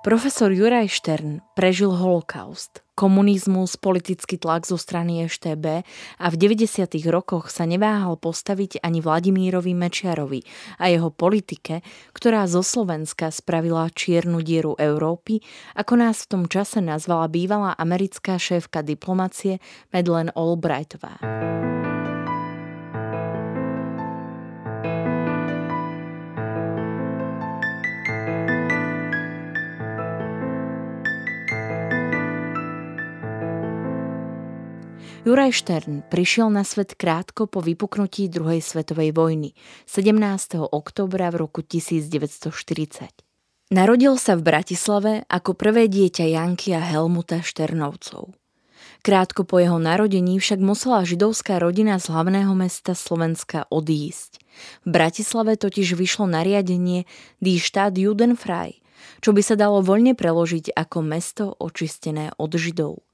Profesor Juraj Štern prežil holokaust, komunizmus, politický tlak zo strany EŠTB a v 90. rokoch sa neváhal postaviť ani Vladimírovi Mečiarovi a jeho politike, ktorá zo Slovenska spravila čiernu dieru Európy, ako nás v tom čase nazvala bývalá americká šéfka diplomacie Madeleine Albrightová. Juraj Štern prišiel na svet krátko po vypuknutí druhej svetovej vojny 17. októbra v roku 1940. Narodil sa v Bratislave ako prvé dieťa Janky a Helmuta Šternovcov. Krátko po jeho narodení však musela židovská rodina z hlavného mesta Slovenska odísť. V Bratislave totiž vyšlo nariadenie Die Stadt Judenfrei, čo by sa dalo voľne preložiť ako mesto očistené od židov.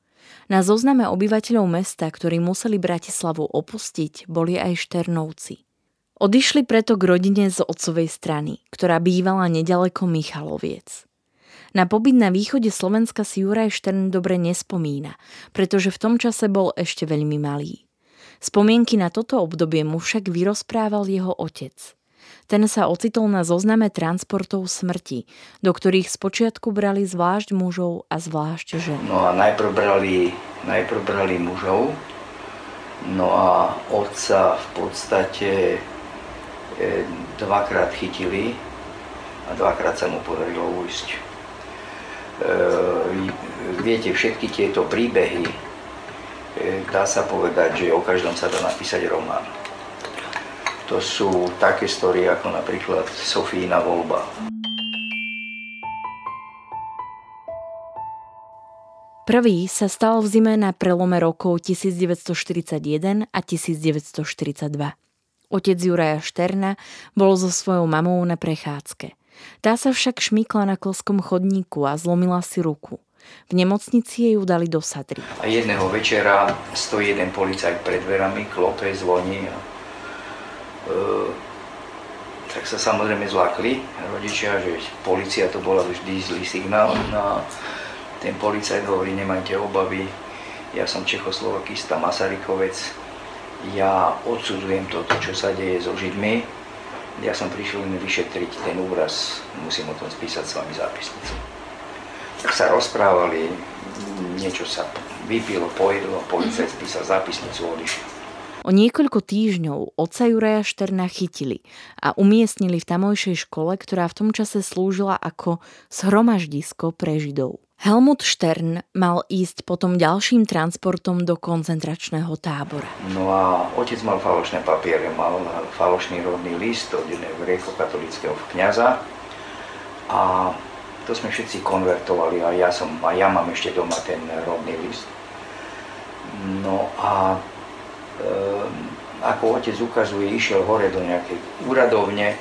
Na zozname obyvateľov mesta, ktorí museli Bratislavu opustiť, boli aj Šternovci. Odišli preto k rodine z otcovej strany, ktorá bývala nedaleko Michaloviec. Na pobyt na východe Slovenska si Juraj Štern dobre nespomína, pretože v tom čase bol ešte veľmi malý. Spomienky na toto obdobie mu však vyrozprával jeho otec – ten sa ocitol na zozname transportov smrti, do ktorých spočiatku brali zvlášť mužov a zvlášť žen. No a najprv brali, najprv brali mužov, no a otca v podstate e, dvakrát chytili a dvakrát sa mu podarilo ujsť. E, viete, všetky tieto príbehy, e, dá sa povedať, že o každom sa dá napísať román. To sú také story ako napríklad Sofína voľba. Prvý sa stal v zime na prelome rokov 1941 a 1942. Otec Juraja Šterna bol so svojou mamou na prechádzke. Tá sa však šmykla na klskom chodníku a zlomila si ruku. V nemocnici jej ju dali do sadry. A jedného večera stojí jeden policajt pred dverami, klope, zvoní a tak sa samozrejme zlakli rodičia, že policia to bola vždy zlý signál. No ten policajt hovorí, nemajte obavy, ja som Čechoslovakista, Masarykovec, ja odsudzujem toto, čo sa deje so Židmi, ja som prišiel len vyšetriť ten úraz, musím o tom spísať s vami zápisnicu. Tak sa rozprávali, niečo sa vypilo, pojedlo, policajt spísal zápisnicu, odišiel. O niekoľko týždňov otca Juraja Šterna chytili a umiestnili v tamojšej škole, ktorá v tom čase slúžila ako zhromaždisko pre Židov. Helmut Štern mal ísť potom ďalším transportom do koncentračného tábora. No a otec mal falošné papiere, mal falošný rodný list od jedného gréko-katolického kniaza a to sme všetci konvertovali a ja, som, a ja mám ešte doma ten rodný list. No a ako otec ukazuje, išiel hore do nejakej úradovne,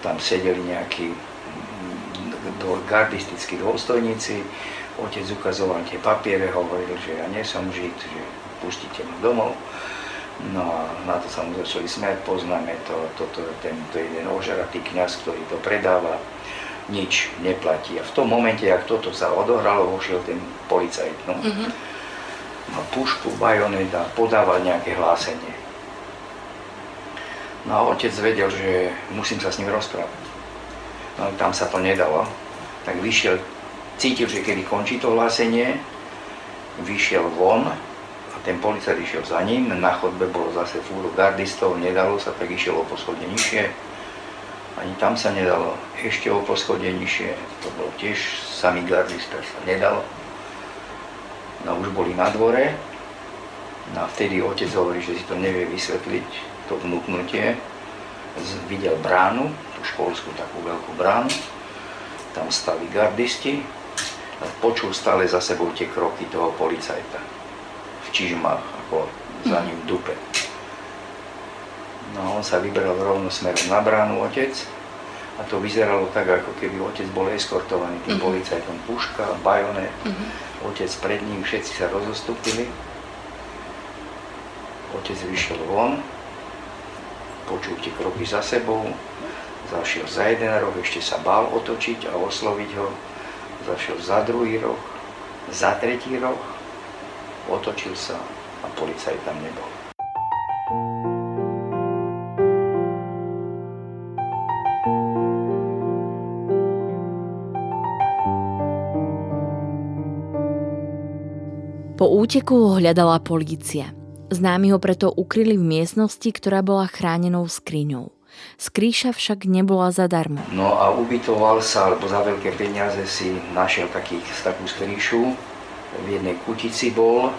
tam sedeli nejakí mm, gardistickí dôstojníci, otec ukazoval tie papiere, hovoril, že ja nie som žid, že pustite ma domov. No a na to sa mu začali smiať, poznáme to, toto je ten, to jeden ožaratý kniaz, ktorý to predáva, nič neplatí. A v tom momente, ak toto sa odohralo, vošiel ten policajt. No. Mm-hmm pušku, bajonet a podával nejaké hlásenie. No a otec vedel, že musím sa s ním rozprávať. No tam sa to nedalo. Tak vyšiel, cítil, že kedy končí to hlásenie, vyšiel von a ten policajt išiel za ním, na chodbe bolo zase fúru gardistov, nedalo sa, tak išiel o poschodne nižšie. Ani tam sa nedalo, ešte o poschodne nižšie, to bol tiež samý gardista, sa nedalo. No už boli na dvore, no a vtedy otec hovorí, že si to nevie vysvetliť, to vnúknutie. Videl bránu, tú školskú takú veľkú bránu, tam stali gardisti, a počul stále za sebou tie kroky toho policajta čižmách, ako za ním v dupe. No on sa vybral rovno smerom na bránu otec a to vyzeralo tak, ako keby otec bol eskortovaný tým uh-huh. policajtom. Puška, bajonet, uh-huh. Otec pred ním, všetci sa rozostúpili. Otec vyšiel von, počul tie kroky za sebou, zašiel za jeden roh, ešte sa bál otočiť a osloviť ho, zašiel za druhý roh, za tretí roh, otočil sa a policajt tam nebol. Po úteku ho hľadala polícia. Známi ho preto ukryli v miestnosti, ktorá bola chránenou skriňou. Skrýša však nebola zadarmo. No a ubytoval sa, alebo za veľké peniaze si našiel takých, takú skríšu, v jednej kutici bol, e,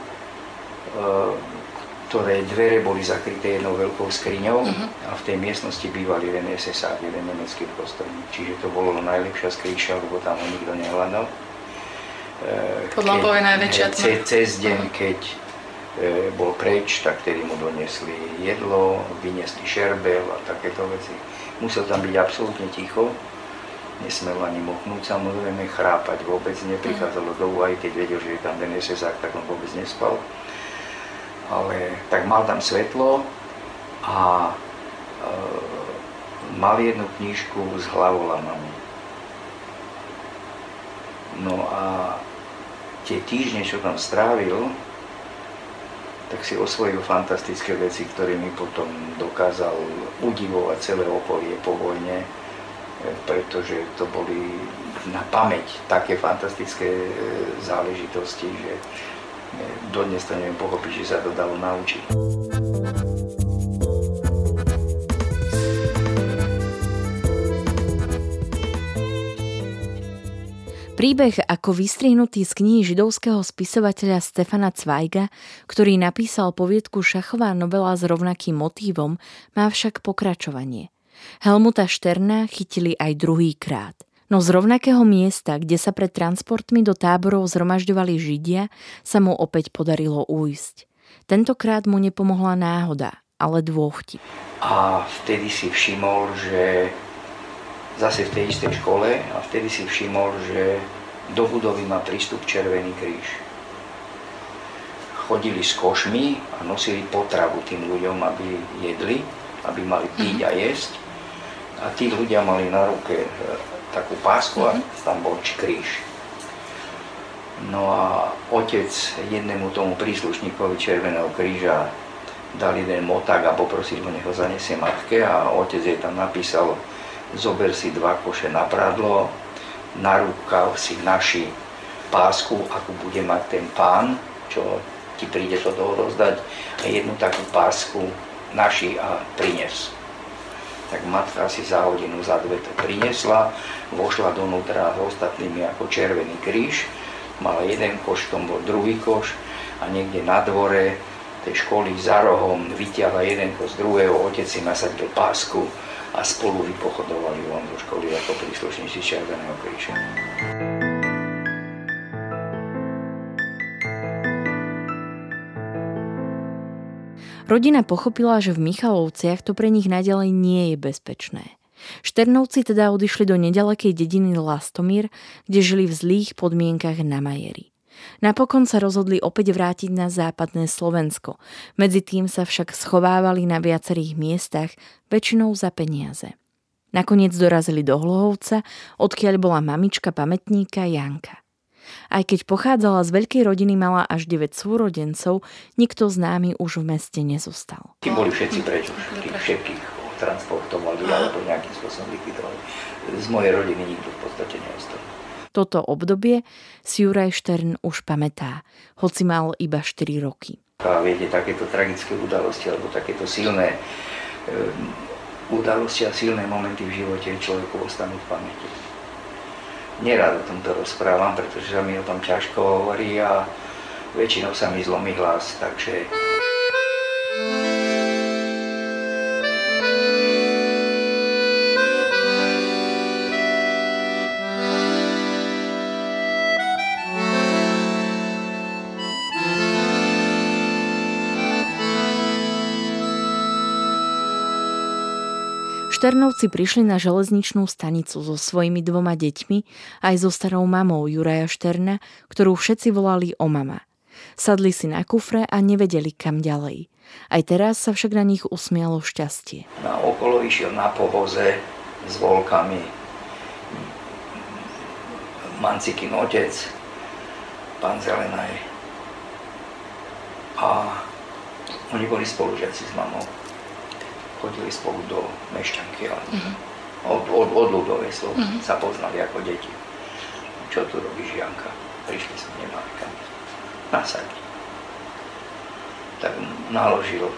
ktoré dvere boli zakryté jednou veľkou skriňou uh-huh. a v tej miestnosti býval jeden SSA, jeden nemecký prostorník. Čiže to bolo najlepšia skrýša, lebo tam ho nikto nehľadal. E, Podľa je najväčšia ce, Cez deň, keď e, bol preč, tak tedy mu donesli jedlo, vyniesli šerbel a takéto veci. Musel tam byť absolútne ticho nesmel ani mochnúť, samozrejme chrápať vôbec neprichádzalo do úvahy, keď vedel, že je tam ten SSák, tak on vôbec nespal. Ale tak mal tam svetlo a e, mal jednu knižku s hlavolamami. No a tie týždne, čo tam strávil, tak si osvojil fantastické veci, ktorými potom dokázal udivovať celé okolie po vojne pretože to boli na pamäť také fantastické e, záležitosti, že e, dodnes to neviem pochopiť, že sa to dalo naučiť. Príbeh ako vystrihnutý z knihy židovského spisovateľa Stefana Zweiga, ktorý napísal poviedku Šachová novela s rovnakým motívom, má však pokračovanie – Helmuta Šterna chytili aj druhý krát. No z rovnakého miesta, kde sa pred transportmi do táborov zhromažďovali Židia, sa mu opäť podarilo újsť. Tentokrát mu nepomohla náhoda, ale dôvtip. A vtedy si všimol, že zase v tej istej škole, a vtedy si všimol, že do budovy má prístup Červený kríž. Chodili s košmi a nosili potravu tým ľuďom, aby jedli, aby mali piť a jesť a tí ľudia mali na ruke e, takú pásku a mhm. tam bol kríž. No a otec jednému tomu príslušníkovi Červeného kríža dal jeden moták a poprosil ho, nech ho zanesie matke a otec jej tam napísal, zober si dva koše na pradlo, na rukav si naši pásku, ako bude mať ten pán, čo ti príde to rozdať, a jednu takú pásku naši a prines tak matka si za hodinu, za dve to priniesla, vošla donútra s ostatnými ako červený kríž, mala jeden koš, tom bol druhý koš a niekde na dvore tej školy za rohom vyťahla jeden koš druhého, otec si nasadil pásku a spolu vypochodovali von do školy ako príslušníci Červeného kríža. Rodina pochopila, že v Michalovciach to pre nich naďalej nie je bezpečné. Šternovci teda odišli do nedalekej dediny Lastomír, kde žili v zlých podmienkach na Majeri. Napokon sa rozhodli opäť vrátiť na západné Slovensko. Medzi tým sa však schovávali na viacerých miestach, väčšinou za peniaze. Nakoniec dorazili do Hlohovca, odkiaľ bola mamička pamätníka Janka. Aj keď pochádzala z veľkej rodiny, mala až 9 súrodencov, nikto známy už v meste nezostal. Tí boli všetci preč, všetkých, transportovali alebo nejakým spôsobom likvidovali. Z mojej rodiny nikto v podstate neostal. Toto obdobie si Juraj Štern už pamätá, hoci mal iba 4 roky. A viete, takéto tragické udalosti alebo takéto silné e, udalosti a silné momenty v živote človeku ostanú v pamäti. Nerad o tomto rozprávam, pretože sa mi o tom ťažko hovorí a väčšinou sa mi zlomí hlas, takže... Šternovci prišli na železničnú stanicu so svojimi dvoma deťmi aj so starou mamou Juraja Šterna, ktorú všetci volali o mama. Sadli si na kufre a nevedeli kam ďalej. Aj teraz sa však na nich usmialo šťastie. Na okolo išiel na povoze s volkami Mancikin otec, pán Zelenaj. A oni boli spolužiaci s mamou chodili spolu do Mešťanky, ale uh-huh. od, od, od ľudovej uh-huh. sa poznali ako deti. Čo tu robí Žianka? Prišli sme, nemali kam nasadiť. Tak naložil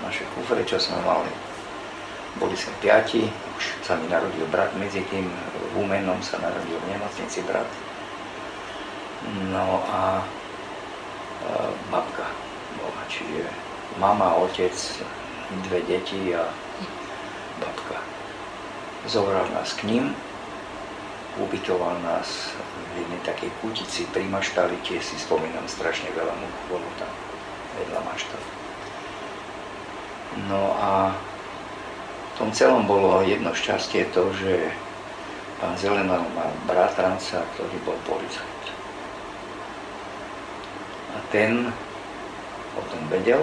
naše kufre, čo sme mali. Boli sme piati, už sa mi narodil brat, medzi tým v Úmenom sa narodil v nemocnici brat. No a, a babka bola, čiže mama, otec, dve deti a babka. Zobral nás k ním, ubytoval nás v jednej takej kutici pri maštali, tie si spomínam strašne veľa mu bolo tam vedľa maštal. No a v tom celom bolo jedno šťastie to, že pán Zelenov má bratranca, ktorý bol policajt. A ten o tom vedel,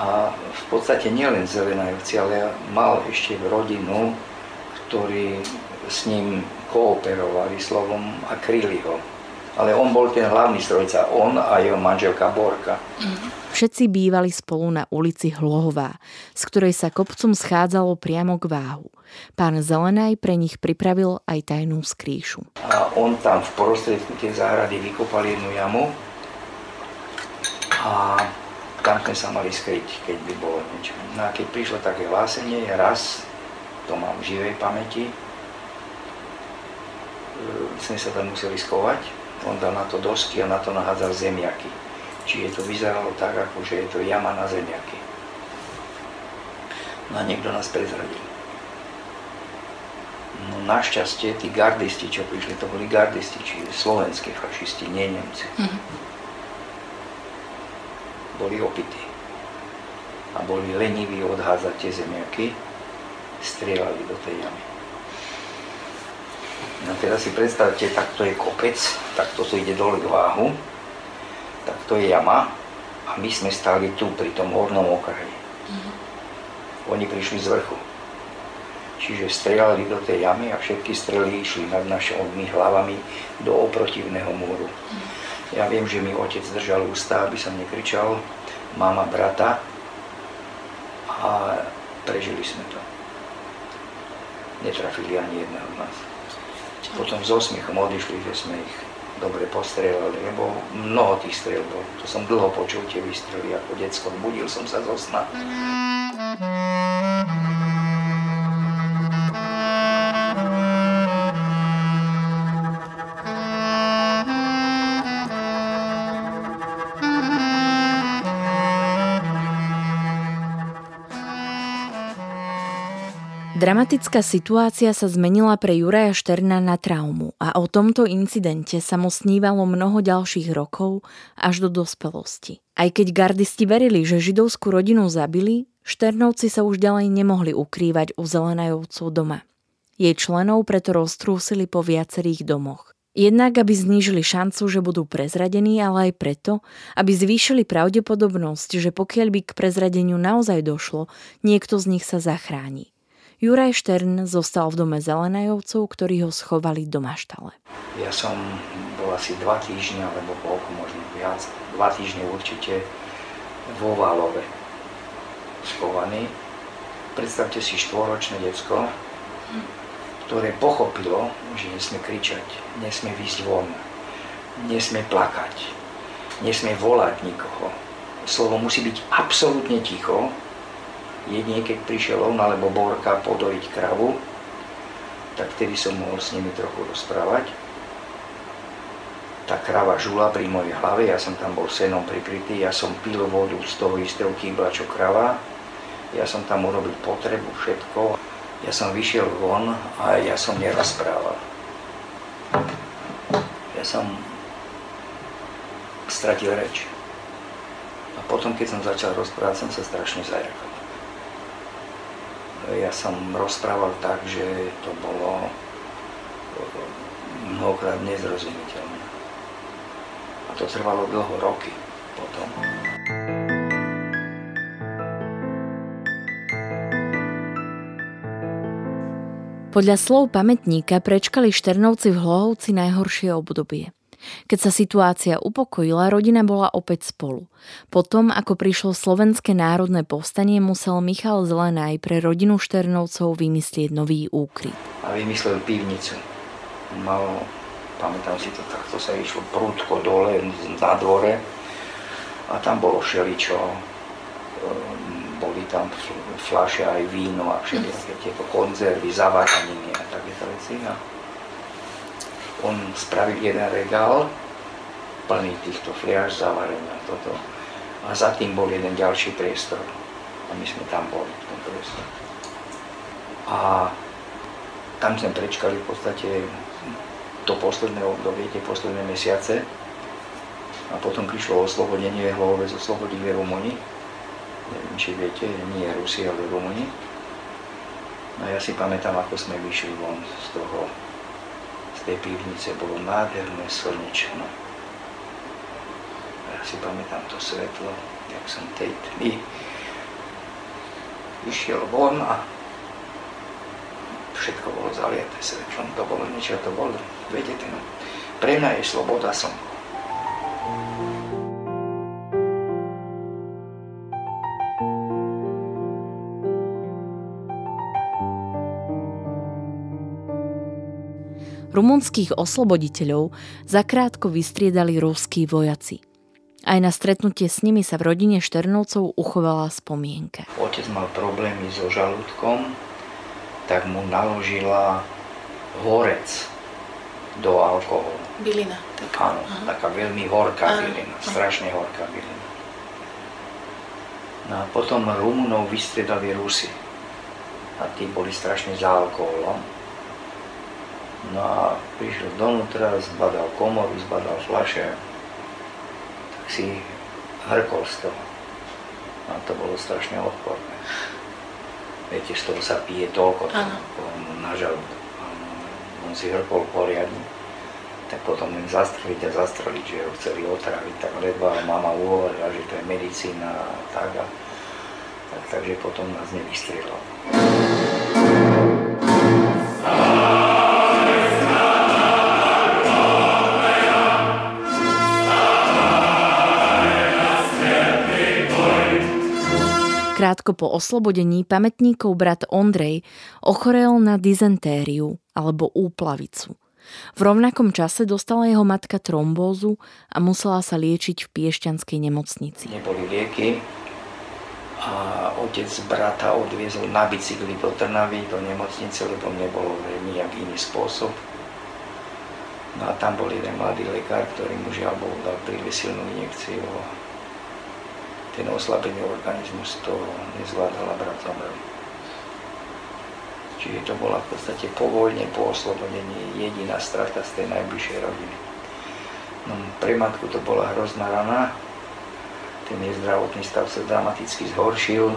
a v podstate nielen Zelenajovci, ale mal ešte rodinu, ktorí s ním kooperovali slovom a kryli ho. Ale on bol ten hlavný strojca, on a jeho manželka Borka. Všetci bývali spolu na ulici Hlohová, z ktorej sa kopcom schádzalo priamo k váhu. Pán Zelenaj pre nich pripravil aj tajnú skrýšu. A on tam v prostriedku tej záhrady vykopal jednu jamu a sme sa mali skryť, keď by bolo niečo. No a keď prišlo také hlásenie, raz, to mám v živej pamäti, e, sme sa tam museli skovať, on dal na to dosky a na to nahádzal zemiaky. Čiže to vyzeralo tak, ako že je to jama na zemiaky. No a niekto nás prezradil. No našťastie tí gardisti, čo prišli, to boli gardisti, čiže slovenskí fašisti, nie Nemci. Mm-hmm boli opití a boli leniví odhádzať tie zemiaky, strieľali do tej jamy. No teraz si predstavte, takto je kopec, takto to ide dole k váhu, takto je jama a my sme stali tu pri tom hornom okraji. Mm-hmm. Oni prišli z vrchu. Čiže strieľali do tej jamy a všetky strely išli nad našimi hlavami do oprotivného múru. Mm-hmm. Ja viem, že mi otec držal ústa, aby som nekričal, mama brata a prežili sme to. Netrafili ani jedného z nás. Potom s osmiechom odišli, že sme ich dobre postrelali, lebo mnoho tých strel bol. To som dlho počul tie výstrely ako detsko. Budil som sa zo sna. Dramatická situácia sa zmenila pre Juraja Šterna na traumu a o tomto incidente sa mu snívalo mnoho ďalších rokov až do dospelosti. Aj keď gardisti verili, že židovskú rodinu zabili, Šternovci sa už ďalej nemohli ukrývať u Zelenajovcov doma. Jej členov preto roztrúsili po viacerých domoch. Jednak, aby znížili šancu, že budú prezradení, ale aj preto, aby zvýšili pravdepodobnosť, že pokiaľ by k prezradeniu naozaj došlo, niekto z nich sa zachráni. Juraj Štern zostal v dome Zelenajovcov, ktorí ho schovali do maštale. Ja som bol asi dva týždne, alebo koľko, možno viac, dva týždne určite vo Válove schovaný. Predstavte si štvoročné decko, ktoré pochopilo, že nesmie kričať, nesmie výjsť von, nesmie plakať, nesmie volať nikoho. Slovo musí byť absolútne ticho, jedine keď prišiel on alebo Borka podojiť kravu, tak vtedy som mohol s nimi trochu rozprávať. Tá krava žula pri mojej hlave, ja som tam bol senom prikrytý, ja som pil vodu z toho istého kýbla, čo krava. Ja som tam urobil potrebu, všetko. Ja som vyšiel von a ja som nerozprával. Ja som stratil reč. A potom, keď som začal rozprávať, som sa strašne zajakal. Ja som rozprával tak, že to bolo mnohokrát nezrozumiteľné. A to trvalo dlho, roky potom. Podľa slov pamätníka prečkali Šternovci v Hlohovci najhoršie obdobie. Keď sa situácia upokojila, rodina bola opäť spolu. Potom, ako prišlo Slovenské národné povstanie, musel Michal Zelenaj pre rodinu Šternovcov vymyslieť nový úkryt. A vymyslel pivnicu. Mal, pamätám si to, takto sa išlo prúdko dole na dvore a tam bolo všeličo boli tam fľaše aj víno a všelijaké tieto konzervy, zavaraniny a takéto veci. A on spravil jeden regál plný týchto fliaž zavarenia toto. A za tým bol jeden ďalší priestor. A my sme tam boli v tom priestore. A tam sme prečkali v podstate to posledné obdobie, tie posledné mesiace. A potom prišlo oslobodenie, Hlovec oslobodili Rumuni neviem, či viete, nie Rusi, ale Rumuni. No ja si pamätám, ako sme vyšli von z toho, z tej pivnice, bolo nádherné slnečno. Ja si pamätám to svetlo, jak som tej tmy vyšiel von a všetko bolo zaliaté svetlom. To bolo niečo, to bolo, viete, ten, pre mňa je sloboda som rumunských osloboditeľov zakrátko vystriedali ruskí vojaci. Aj na stretnutie s nimi sa v rodine Šternovcov uchovala spomienka. Otec mal problémy so žalúdkom, tak mu naložila horec do alkoholu. Bylina. Tak. Áno, Aha. taká veľmi horká Aha. bylina, strašne horká bylina. No a potom Rumunov vystriedali Rusy. A tí boli strašne za alkoholom No a prišiel donútra, zbadal komoru, zbadal flaše, tak si hrkol z toho. A to bolo strašne odporné. Viete, z toho sa pije toľko, na žalúdok. On si hrkol poriadne. Tak potom len zastreliť a zastreliť, že ho chceli otraviť, tak ledva mama uhovorila, že to je medicína a tak. A, tak takže potom nás nevystrelal. Krátko po oslobodení pamätníkov brat Ondrej ochorel na dizentériu alebo úplavicu. V rovnakom čase dostala jeho matka trombózu a musela sa liečiť v Piešťanskej nemocnici. Neboli lieky a otec brata odviezol na bicykli do Trnavy, do nemocnice, lebo nebolo nejak iný spôsob. No a tam bol jeden mladý lekár, ktorý mu žiaľ dal príliš silnú injekciu ten oslabený organizmus to nezvládala brat zomrel. Čiže to bola v podstate po vojne, po oslobodení jediná strata z tej najbližšej rodiny. No, pre matku to bola hrozná rana, ten jej zdravotný stav sa dramaticky zhoršil,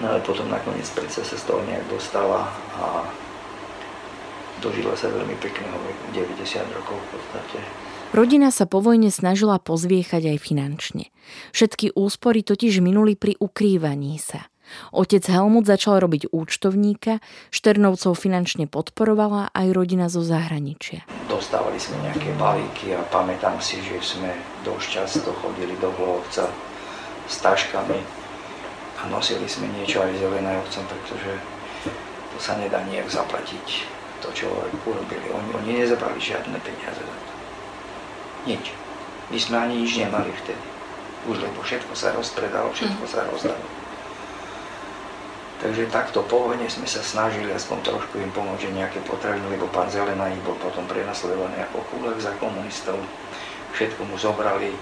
no ale potom nakoniec predsa sa z toho nejak dostala a dožila sa veľmi pekného 90 rokov v podstate. Rodina sa po vojne snažila pozviechať aj finančne. Všetky úspory totiž minuli pri ukrývaní sa. Otec Helmut začal robiť účtovníka, Šternovcov finančne podporovala aj rodina zo zahraničia. Dostávali sme nejaké balíky a pamätám si, že sme dosť často chodili do Hlovca s taškami a nosili sme niečo aj zelenajovcom, pretože to sa nedá nejak zaplatiť, to čo urobili. Oni, oni nezabrali žiadne peniaze za. Nič. My sme ani nič nemali vtedy. Už lebo všetko sa rozpredalo, všetko sa rozdalo. Takže takto po vojne sme sa snažili aspoň trošku im pomôcť, že nejaké potraviny, lebo pán Zelená bol potom prenasledovaný ako kulak za komunistov. Všetko mu zobrali,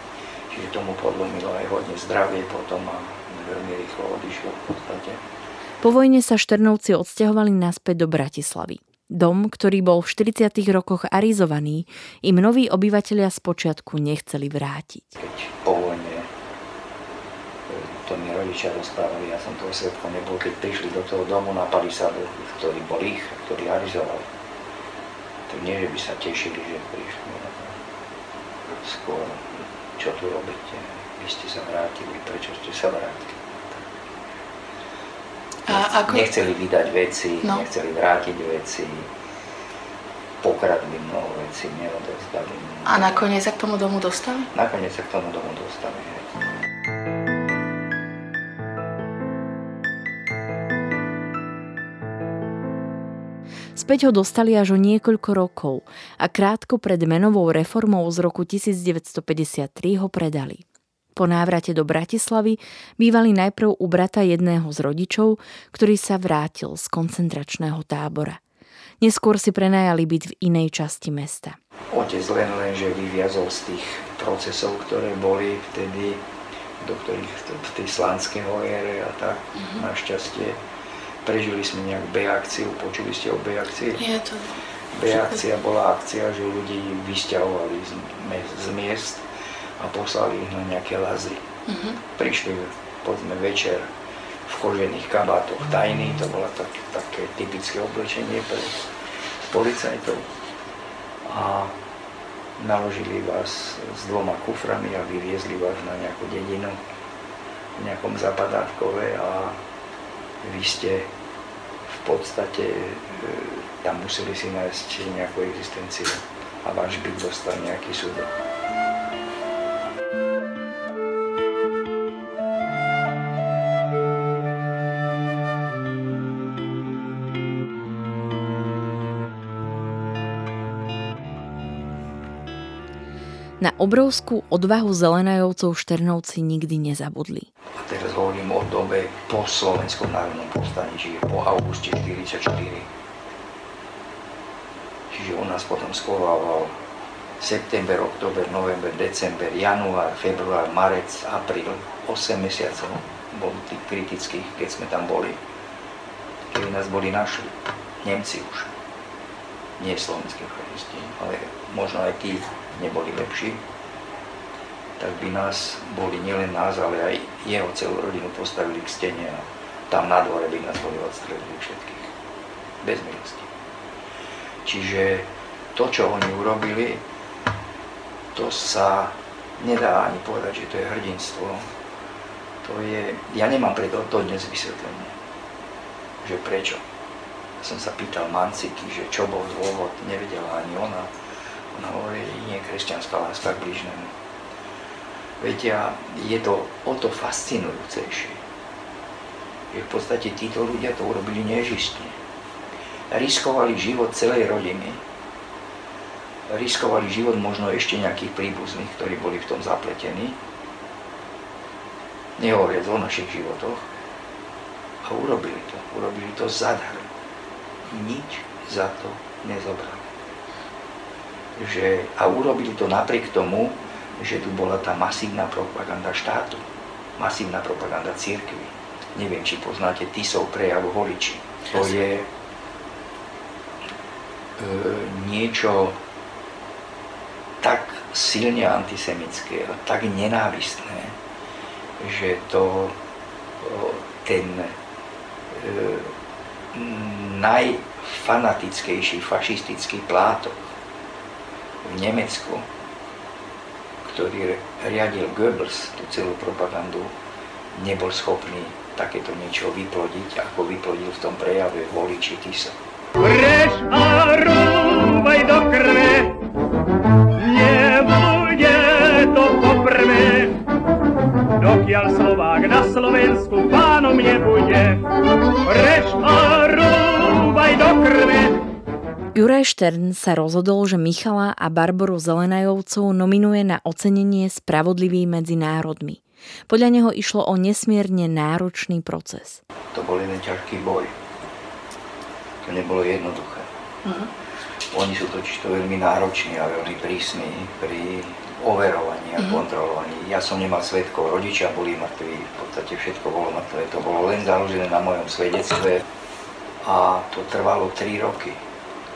čiže tomu podlomilo aj hodne zdravie potom a veľmi rýchlo odišiel v podstate. Po vojne sa Šternovci odsťahovali naspäť do Bratislavy. Dom, ktorý bol v 40. rokoch arizovaný, im noví obyvateľia spočiatku nechceli vrátiť. Keď po vojne e, to mi rodičia rozprávali, ja som toho svetkom nebol, keď prišli do toho domu na palisadu, ktorý bol ich, ktorý arizovali. To nie, že by sa tešili, že prišli. Skôr, čo tu robíte? Vy ste sa vrátili, prečo ste sa vrátili? A ako... Nechceli vydať veci, no. nechceli vrátiť veci, pokradli mnoho veci, neodozdali. A nakoniec sa k tomu domu dostali? Nakoniec sa k tomu domu dostali. Späť ho dostali až o niekoľko rokov a krátko pred menovou reformou z roku 1953 ho predali. Po návrate do Bratislavy bývali najprv u brata jedného z rodičov, ktorý sa vrátil z koncentračného tábora. Neskôr si prenajali byť v inej časti mesta. Otec len len, že vyviazol z tých procesov, ktoré boli vtedy, do ktorých v tej slánskej ére a tak, mm-hmm. našťastie. Prežili sme nejak B akciu, počuli ste o B akcii? Je to... B akcia bola akcia, že ľudí vysťahovali z, z miest a poslali ich na nejaké lazy. Uh-huh. Prišli povedzme večer v kožených kabátoch tajný, to bolo tak, také typické oblečenie pre policajtov. A naložili vás s dvoma kuframi a vyviezli vás na nejakú dedinu v nejakom zapadávkove a vy ste v podstate e, tam museli si nájsť nejakú existenciu a váš byt dostal nejaký súdok. Na obrovskú odvahu zelenajovcov Šternovci nikdy nezabudli. Teraz hovorím o dobe po Slovenskom národnom povstaní, čiže po auguste 44. Čiže on nás potom schovával september, október, november, december, január, február, marec, apríl, 8 mesiacov bol tých kritických, keď sme tam boli. Keď nás boli našli. Nemci už. Nie slovenské fašisti, ale možno aj tí neboli lepší, tak by nás boli nielen nás, ale aj jeho celú rodinu postavili k stene a tam na dvore by nás boli odstrelili všetkých. Bez milosti. Čiže to, čo oni urobili, to sa nedá ani povedať, že to je hrdinstvo. To je, ja nemám preto to dnes vysvetlenie, že prečo. Som sa pýtal Manciky, že čo bol dôvod, nevedela ani ona ona hovorí, nie je kresťanská láska k blížnemu. Viete, a je to o to fascinujúcejšie, že v podstate títo ľudia to urobili nežistne. Riskovali život celej rodiny, riskovali život možno ešte nejakých príbuzných, ktorí boli v tom zapletení, nehovoriac o našich životoch, a urobili to. Urobili to zadarmo. Nič za to nezobrali že, a urobili to napriek tomu, že tu bola tá masívna propaganda štátu, masívna propaganda církvy. Neviem, či poznáte Tisov prejav voliči. To je e, niečo tak silne antisemické a tak nenávistné, že to ten e, najfanatickejší fašistický plátok v Nemecku, ktorý riadil Goebbels, tú celú propagandu, nebol schopný takéto niečo vyplodiť, ako vyplodil v tom prejave voliči Tisa. Prež a rúbaj do krve, nebude to poprvé, dokiaľ Slovák na Slovensku pánom nebude. Prež a Juraj Štern sa rozhodol, že Michala a Barboru Zelenajovcov nominuje na ocenenie Spravodlivý medzi národmi. Podľa neho išlo o nesmierne náročný proces. To bol jeden ťažký boj. To nebolo jednoduché. Uh-huh. Oni sú totiž to veľmi nároční a veľmi prísni pri overovaní a uh-huh. kontrolovaní. Ja som nemal svetkov, rodičia boli mŕtvi, v podstate všetko bolo mŕtve. To bolo len založené na mojom svedectve a to trvalo 3 roky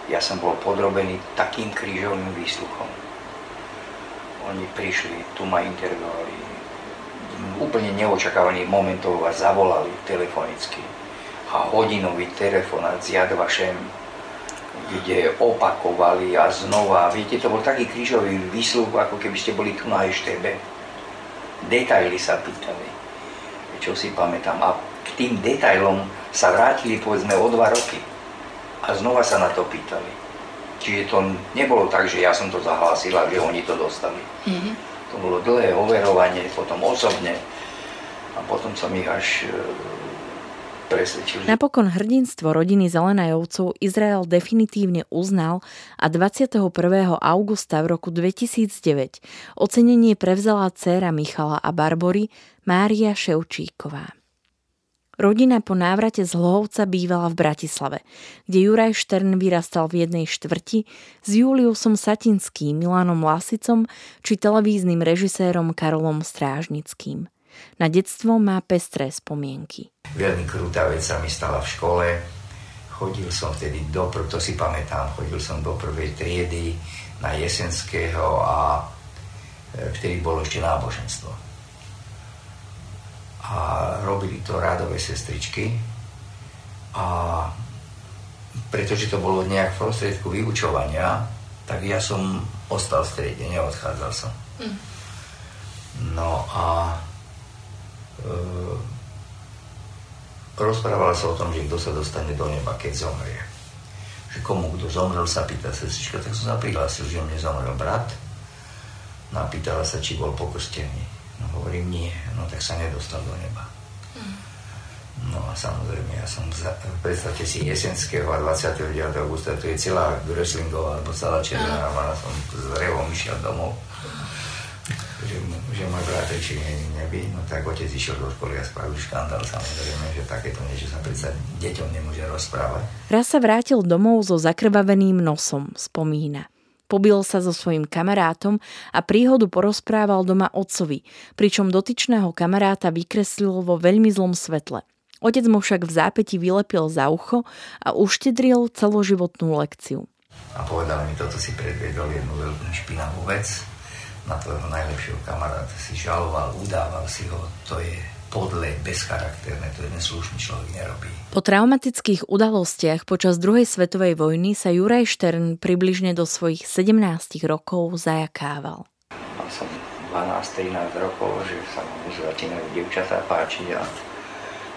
ja som bol podrobený takým krížovým výsluchom. Oni prišli, tu ma interviovali, úplne neočakávaný momentov vás zavolali telefonicky a hodinový telefonát s Jadvašem, kde opakovali a znova. Viete, to bol taký krížový výsluch, ako keby ste boli tu na EŠTB. Detaily sa pýtali, čo si pamätám. A k tým detailom sa vrátili povedzme o dva roky a znova sa na to pýtali. Čiže to nebolo tak, že ja som to zahlásila, že oni to dostali. Mm-hmm. To bolo dlhé overovanie, potom osobne a potom som ich až e, presvedčil. Napokon hrdinstvo rodiny Zelenajovcov Izrael definitívne uznal a 21. augusta v roku 2009 ocenenie prevzala dcéra Michala a Barbory Mária Ševčíková. Rodina po návrate z Hlohovca bývala v Bratislave, kde Juraj Štern vyrastal v jednej štvrti s Juliusom Satinským, Milanom Lasicom či televíznym režisérom Karolom Strážnickým. Na detstvo má pestré spomienky. Veľmi krutá vec sa mi stala v škole. Chodil som vtedy do, to si pamätám, chodil som do prvej triedy na Jesenského a e, vtedy bolo ešte náboženstvo a robili to rádové sestričky a pretože to bolo nejak v prostriedku vyučovania, tak ja som ostal v strede, neodchádzal som. Mm. No a e, rozprávala sa o tom, že kto sa dostane do neba, keď zomrie. Že komu kto zomrel, sa pýta sestrička, tak som sa prihlásil, že mne zomrel brat. No a pýtala sa, či bol pokrstený. No hovorím nie, no tak sa nedostal do neba. Mm. No a samozrejme, ja som, za, predstavte si Jesenského a 29. augusta, to je celá Gröslingová, alebo celá Červená Mala, som s revom išiel domov. Že, že môj bratečík nebí, no tak otec išiel do školy a spravil škandál, samozrejme, že takéto niečo sa predsa deťom nemôže rozprávať. Raz sa vrátil domov so zakrvaveným nosom, spomína. Pobil sa so svojím kamarátom a príhodu porozprával doma otcovi, pričom dotyčného kamaráta vykreslil vo veľmi zlom svetle. Otec mu však v zápäti vylepil za ucho a uštedril celoživotnú lekciu. A povedal mi, toto si predviedol jednu veľmi špinavú vec, na tvojho najlepšieho kamaráta si žaloval, udával si ho, to je podle, bezcharakterné, to jeden slušný človek nerobí. Po traumatických udalostiach počas druhej svetovej vojny sa Juraj Štern približne do svojich 17 rokov zajakával. Mal som 12-13 rokov, že sa už začínajú dievčatá páčiť a,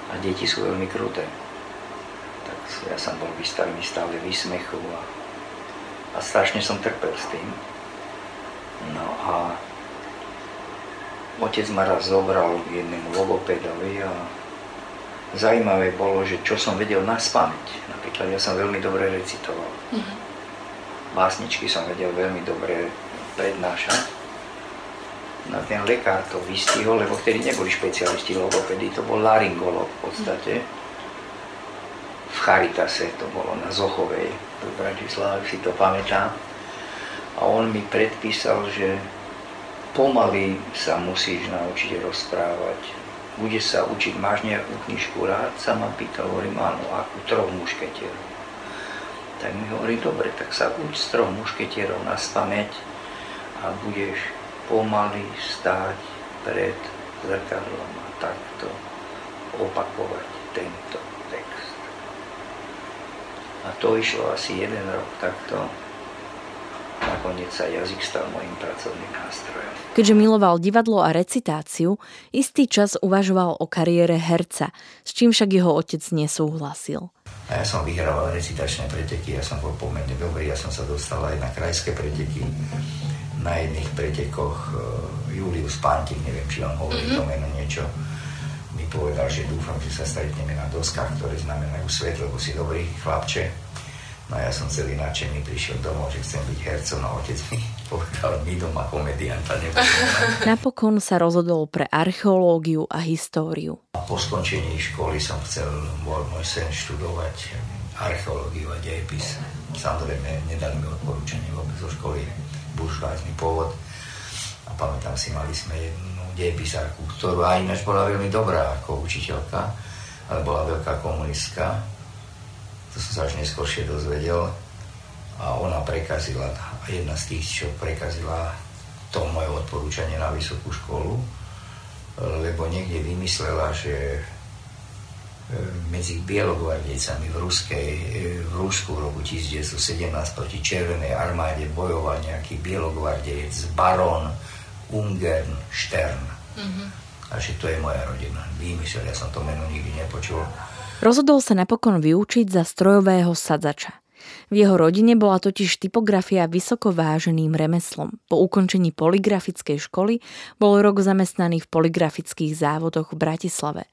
a deti sú veľmi kruté. Tak ja som bol vystavený stále výsmechu a, a strašne som trpel s tým. No a Otec ma raz zobral k jednému logopédovi a zaujímavé bolo, že čo som vedel na spameť. Napríklad ja som veľmi dobre recitoval. Mm-hmm. Básničky som vedel veľmi dobre prednášať. Na ten lekár to vystihol, lebo vtedy neboli špecialisti logopedy, to bol laryngolog v podstate. V Charitase to bolo na Zochovej, v Bratislave, si to pamätám. A on mi predpísal, že pomaly sa musíš naučiť rozprávať. Bude sa učiť, máš nejakú knižku rád? Sa ma pýtal, hovorím, áno, akú troch mušketierov. Tak mi hovorí, dobre, tak sa uč z troch mušketierov na spameť a budeš pomaly stáť pred zrkadlom a takto opakovať tento text. A to išlo asi jeden rok takto nakoniec sa jazyk stal mojim pracovným nástrojom. Keďže miloval divadlo a recitáciu, istý čas uvažoval o kariére herca, s čím však jeho otec nesúhlasil. A ja som vyhrával recitačné preteky, ja som bol pomerne dobrý, ja som sa dostal aj na krajské preteky. Na jedných pretekoch uh, Julius Pantik, neviem, či on hovorí mm-hmm. to meno niečo, mi povedal, že dúfam, že sa stretneme na doskách, ktoré znamenajú svet, lebo si dobrý chlapče No ja som celý nadšený, prišiel domov, že chcem byť hercom a otec mi povedal, my doma komedianta nebudeme. Napokon sa rozhodol pre archeológiu a históriu. A po skončení školy som chcel, bol môj sen študovať archeológiu a dejepis. Samozrejme, nedali mi odporúčanie vôbec zo školy, buržvážny pôvod. A pamätám si, mali sme jednu dejepisárku, ktorú aj ináč bola veľmi dobrá ako učiteľka, ale bola veľká komunistka to som sa až neskôršie dozvedel. A ona prekazila, jedna z tých, čo prekazila to moje odporúčanie na vysokú školu, lebo niekde vymyslela, že e, medzi bielogvardejcami v, Ruskej, e, v Rusku v roku 1917 proti Červenej armáde bojoval nejaký bielogvardejec Baron Ungern Stern. Mm-hmm. A že to je moja rodina. Vymyslel, ja som to meno nikdy nepočul. Rozhodol sa napokon vyučiť za strojového sadzača. V jeho rodine bola totiž typografia vysoko váženým remeslom. Po ukončení poligrafickej školy bol rok zamestnaný v poligrafických závodoch v Bratislave.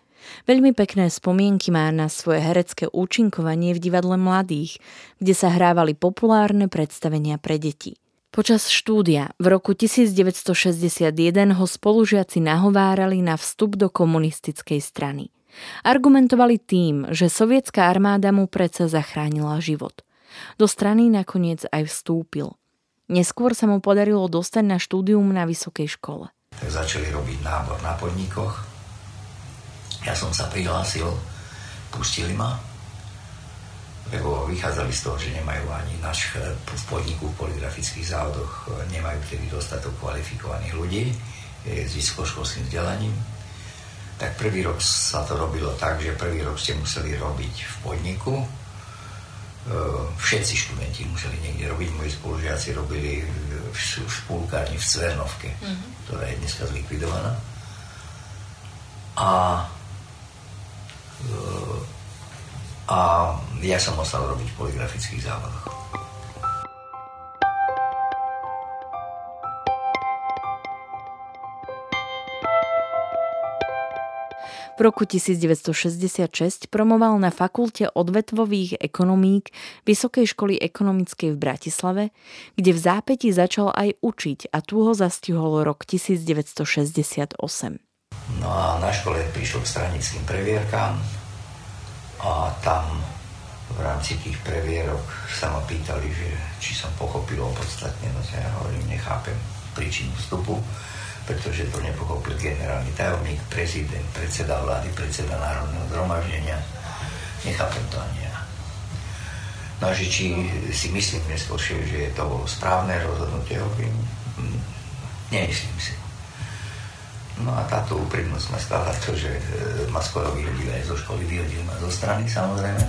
Veľmi pekné spomienky má na svoje herecké účinkovanie v divadle mladých, kde sa hrávali populárne predstavenia pre deti. Počas štúdia v roku 1961 ho spolužiaci nahovárali na vstup do komunistickej strany. Argumentovali tým, že sovietská armáda mu predsa zachránila život. Do strany nakoniec aj vstúpil. Neskôr sa mu podarilo dostať na štúdium na vysokej škole. Tak začali robiť nábor na podnikoch. Ja som sa prihlásil, pustili ma, lebo vychádzali z toho, že nemajú ani náš v podniku v poligrafických závodoch, nemajú vtedy dostatok kvalifikovaných ľudí s vysokoškolským vzdelaním tak prvý rok sa to robilo tak, že prvý rok ste museli robiť v podniku. E, všetci študenti museli niekde robiť. Moji spolužiaci robili v spolukárni v Cvernovke, mm-hmm. ktorá je dneska zlikvidovaná. A, e, a ja som ostal robiť v poligrafických závodoch. V roku 1966 promoval na fakulte odvetvových ekonomík Vysokej školy ekonomickej v Bratislave, kde v zápäti začal aj učiť a tu ho zastihol rok 1968. No a na škole prišiel k stranickým previerkám a tam v rámci tých previerok sa ma pýtali, že či som pochopil opodstatnenosť. Ja hovorím, nechápem príčinu vstupu pretože to nepochopil generálny tajomník, prezident, predseda vlády, predseda národného zhromaždenia. Nechápem to ani ja. No a že či si myslím neskôr, že to bolo správne rozhodnutie, hovorím, hm, nemyslím si. No a táto úprimnosť ma stala to, že e, ma skoro vyhodil aj zo školy, vyhodil ma zo strany samozrejme.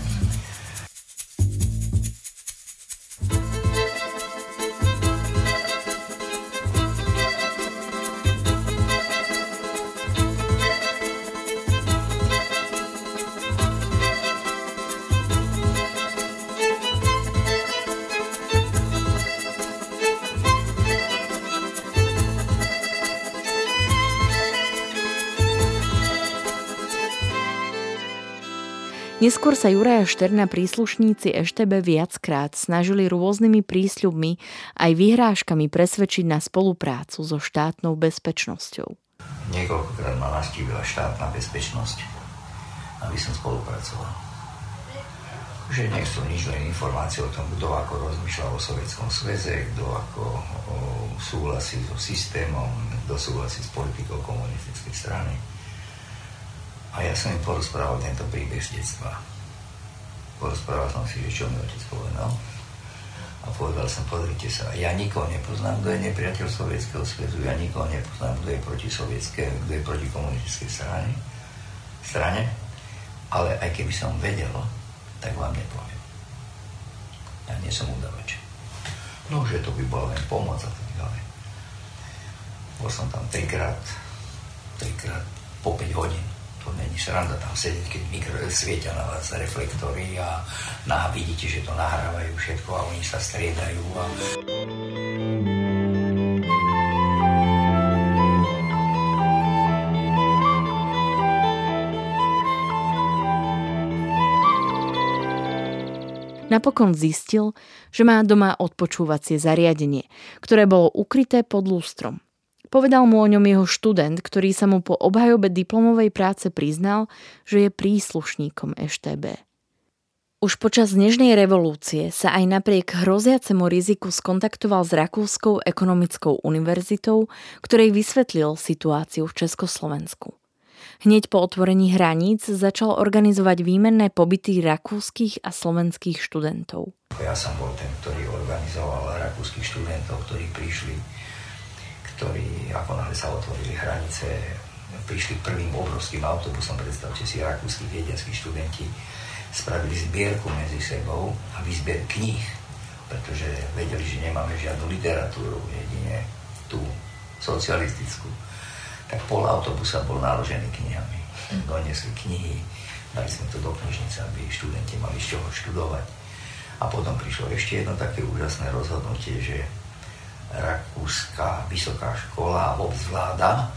Neskôr sa Juraja Šterna príslušníci EŠTB viackrát snažili rôznymi prísľubmi aj vyhrážkami presvedčiť na spoluprácu so štátnou bezpečnosťou. Niekoľkokrát ma nastívila štátna bezpečnosť, aby som spolupracoval. Že nechcú nič len informácie o tom, kto ako rozmýšľa o Sovietskom sveze, kto ako súhlasí so systémom, kto súhlasí s politikou komunistickej strany a ja som im porozprával tento príbeh z detstva. Porozprával som si, že čo mi otec povedal. A povedal som, pozrite sa, ja nikoho nepoznám, kto je nepriateľ Sovietskeho svetu, ja nikoho nepoznám, kto je proti sovietské, kto je proti komunistickej strane, strane, ale aj keby som vedel, tak vám nepoviem. Ja nie som udavač. No, že to by bola len pomoc a tak ďalej. Bol som tam trikrát, trikrát po 5 hodín to není sranda tam sedieť, keď mikro, svietia na vás reflektory a na, vidíte, že to nahrávajú všetko a oni sa striedajú. A... Napokon zistil, že má doma odpočúvacie zariadenie, ktoré bolo ukryté pod lústrom. Povedal mu o ňom jeho študent, ktorý sa mu po obhajobe diplomovej práce priznal, že je príslušníkom EŠTB. Už počas dnešnej revolúcie sa aj napriek hroziacemu riziku skontaktoval s Rakúskou ekonomickou univerzitou, ktorej vysvetlil situáciu v Československu. Hneď po otvorení hraníc začal organizovať výmenné pobyty rakúskych a slovenských študentov. Ja som bol ten, ktorý organizoval rakúskych študentov, ktorí prišli, ktorí ako náhle sa otvorili hranice, prišli prvým obrovským autobusom, predstavte si, rakúsky viedenskí študenti spravili zbierku medzi sebou a výzber kníh, pretože vedeli, že nemáme žiadnu literatúru, jedine tú socialistickú. Tak pol autobusa bol naložený knihami. Donesli knihy, dali sme to do knižnice, aby študenti mali z čoho študovať. A potom prišlo ešte jedno také úžasné rozhodnutie, že Rakúska vysoká škola a vláda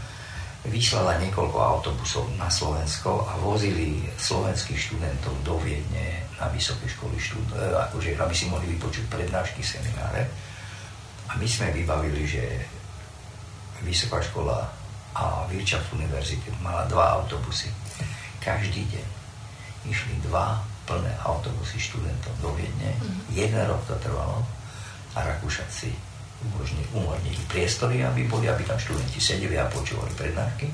vyslala niekoľko autobusov na Slovensko a vozili slovenských študentov do Viedne na vysoké školy, štud- e, akože, aby si mohli vypočuť prednášky, semináre. A my sme vybavili, že vysoká škola a Wirtschaft univerzity mala dva autobusy. Každý deň išli dva plné autobusy študentov do Viedne. Mm-hmm. Jeden rok to trvalo a Rakúšaci umožnili, umožnili priestory, aby boli, aby tam študenti sedeli a počúvali prednášky.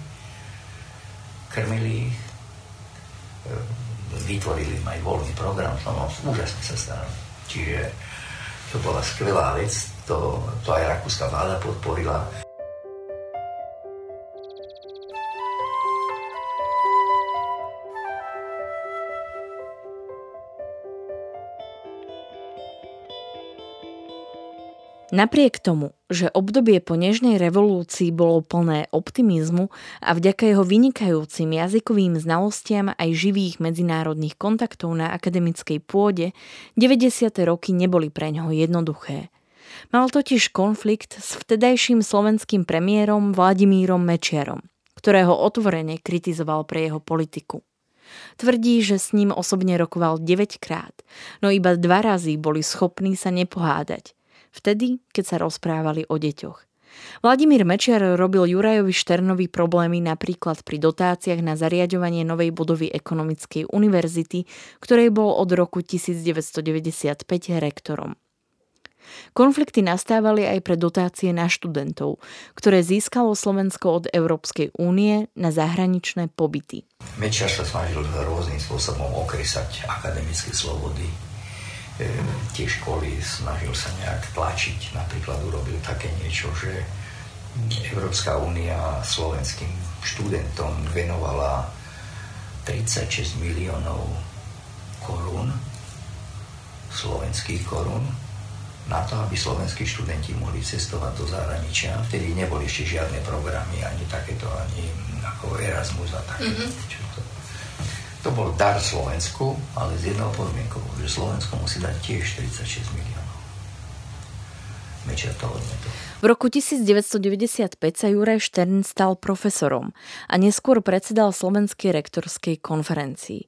Krmili ich, e, vytvorili im aj voľný program, no, no úžasne sa starali. Čiže to bola skvelá vec, to, to aj rakúska vláda podporila. Napriek tomu, že obdobie po Nežnej revolúcii bolo plné optimizmu a vďaka jeho vynikajúcim jazykovým znalostiam aj živých medzinárodných kontaktov na akademickej pôde, 90. roky neboli pre ňoho jednoduché. Mal totiž konflikt s vtedajším slovenským premiérom Vladimírom Mečiarom, ktorého otvorene kritizoval pre jeho politiku. Tvrdí, že s ním osobne rokoval 9 krát, no iba dva razy boli schopní sa nepohádať Vtedy, keď sa rozprávali o deťoch. Vladimír Mečiar robil Jurajovi Šternovi problémy napríklad pri dotáciách na zariadovanie novej budovy ekonomickej univerzity, ktorej bol od roku 1995 rektorom. Konflikty nastávali aj pre dotácie na študentov, ktoré získalo Slovensko od Európskej únie na zahraničné pobyty. Mečiar sa snažil rôznym spôsobom okresať akademické slobody, tie školy snažil sa nejak tlačiť. Napríklad urobil také niečo, že Európska únia slovenským študentom venovala 36 miliónov korún, slovenských korún, na to, aby slovenskí študenti mohli cestovať do zahraničia. Vtedy neboli ešte žiadne programy, ani takéto, ani ako Erasmus a také. Mm-hmm. To bol dar Slovensku, ale z jednou podmienkou, že Slovensko musí dať tiež 46 miliónov. Mečiar to odmietol. V roku 1995 sa Juraj Štern stal profesorom a neskôr predsedal Slovenskej rektorskej konferencii.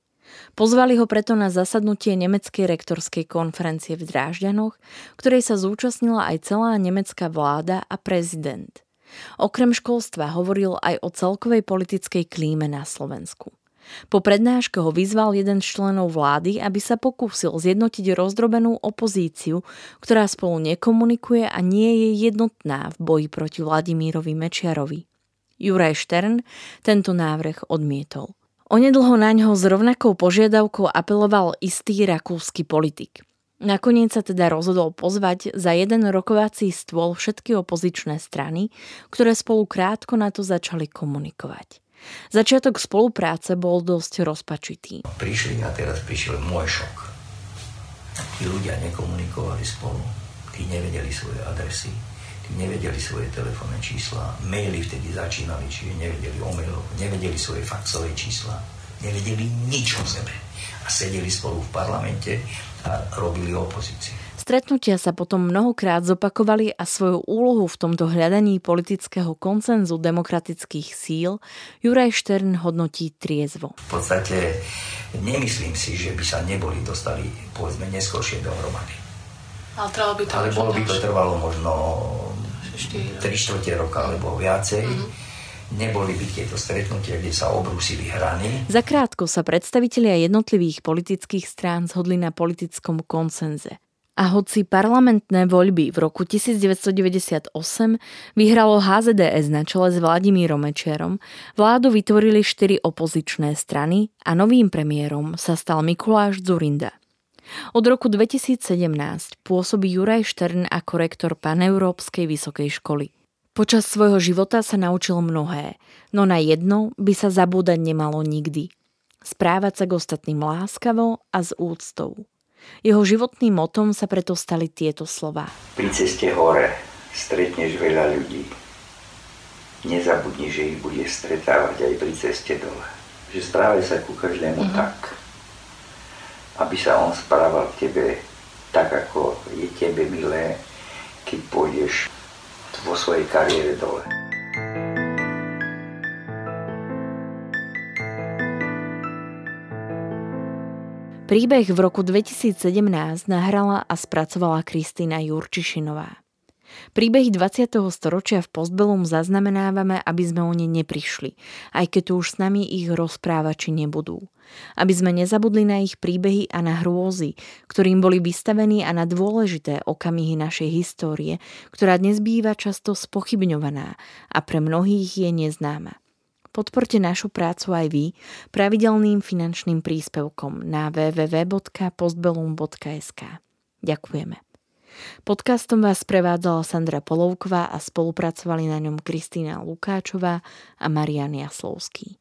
Pozvali ho preto na zasadnutie Nemeckej rektorskej konferencie v Drážďanoch, ktorej sa zúčastnila aj celá nemecká vláda a prezident. Okrem školstva hovoril aj o celkovej politickej klíme na Slovensku. Po prednáške ho vyzval jeden z členov vlády, aby sa pokúsil zjednotiť rozdrobenú opozíciu, ktorá spolu nekomunikuje a nie je jednotná v boji proti Vladimírovi Mečiarovi. Juraj Štern tento návrh odmietol. Onedlho na ňo s rovnakou požiadavkou apeloval istý rakúsky politik. Nakoniec sa teda rozhodol pozvať za jeden rokovací stôl všetky opozičné strany, ktoré spolu krátko na to začali komunikovať. Začiatok spolupráce bol dosť rozpačitý. Prišli a teraz prišiel môj šok. Tí ľudia nekomunikovali spolu, tí nevedeli svoje adresy, tí nevedeli svoje telefónne čísla, maily vtedy začínali, čiže nevedeli o mailoch, nevedeli svoje faxové čísla, nevedeli nič o sebe. A sedeli spolu v parlamente a robili opozíciu stretnutia sa potom mnohokrát zopakovali a svoju úlohu v tomto hľadaní politického koncenzu demokratických síl Juraj Štern hodnotí triezvo. V podstate nemyslím si, že by sa neboli dostali povedzme neskôršie dohromady. Ale, by to Ale bolo by to trvalo možno 3 čtvrte roka alebo viacej. Mm-hmm neboli by tieto stretnutia, kde sa obrúsili hrany. Zakrátko sa predstavitelia jednotlivých politických strán zhodli na politickom koncenze. A hoci parlamentné voľby v roku 1998 vyhralo HZDS na čele s Vladimírom Mečiarom, vládu vytvorili štyri opozičné strany a novým premiérom sa stal Mikuláš Zurinda. Od roku 2017 pôsobí Juraj Štern ako rektor Paneurópskej vysokej školy. Počas svojho života sa naučil mnohé, no na jedno by sa zabúdať nemalo nikdy. Správať sa k ostatným láskavo a s úctou. Jeho životným motom sa preto stali tieto slova. Pri ceste hore stretneš veľa ľudí. Nezabudni, že ich bude stretávať aj pri ceste dole. Že správaj sa ku každému mm-hmm. tak, aby sa on správal k tebe tak, ako je tebe milé, keď pôjdeš vo svojej kariére dole. Príbeh v roku 2017 nahrala a spracovala Kristýna Jurčišinová. Príbehy 20. storočia v Postbelum zaznamenávame, aby sme o ne neprišli, aj keď tu už s nami ich rozprávači nebudú. Aby sme nezabudli na ich príbehy a na hrôzy, ktorým boli vystavení a na dôležité okamihy našej histórie, ktorá dnes býva často spochybňovaná a pre mnohých je neznáma. Podporte našu prácu aj vy pravidelným finančným príspevkom na www.postbellum.sk. Ďakujeme. Podcastom vás prevádzala Sandra Polovková a spolupracovali na ňom Kristýna Lukáčová a Marian Jaslovský.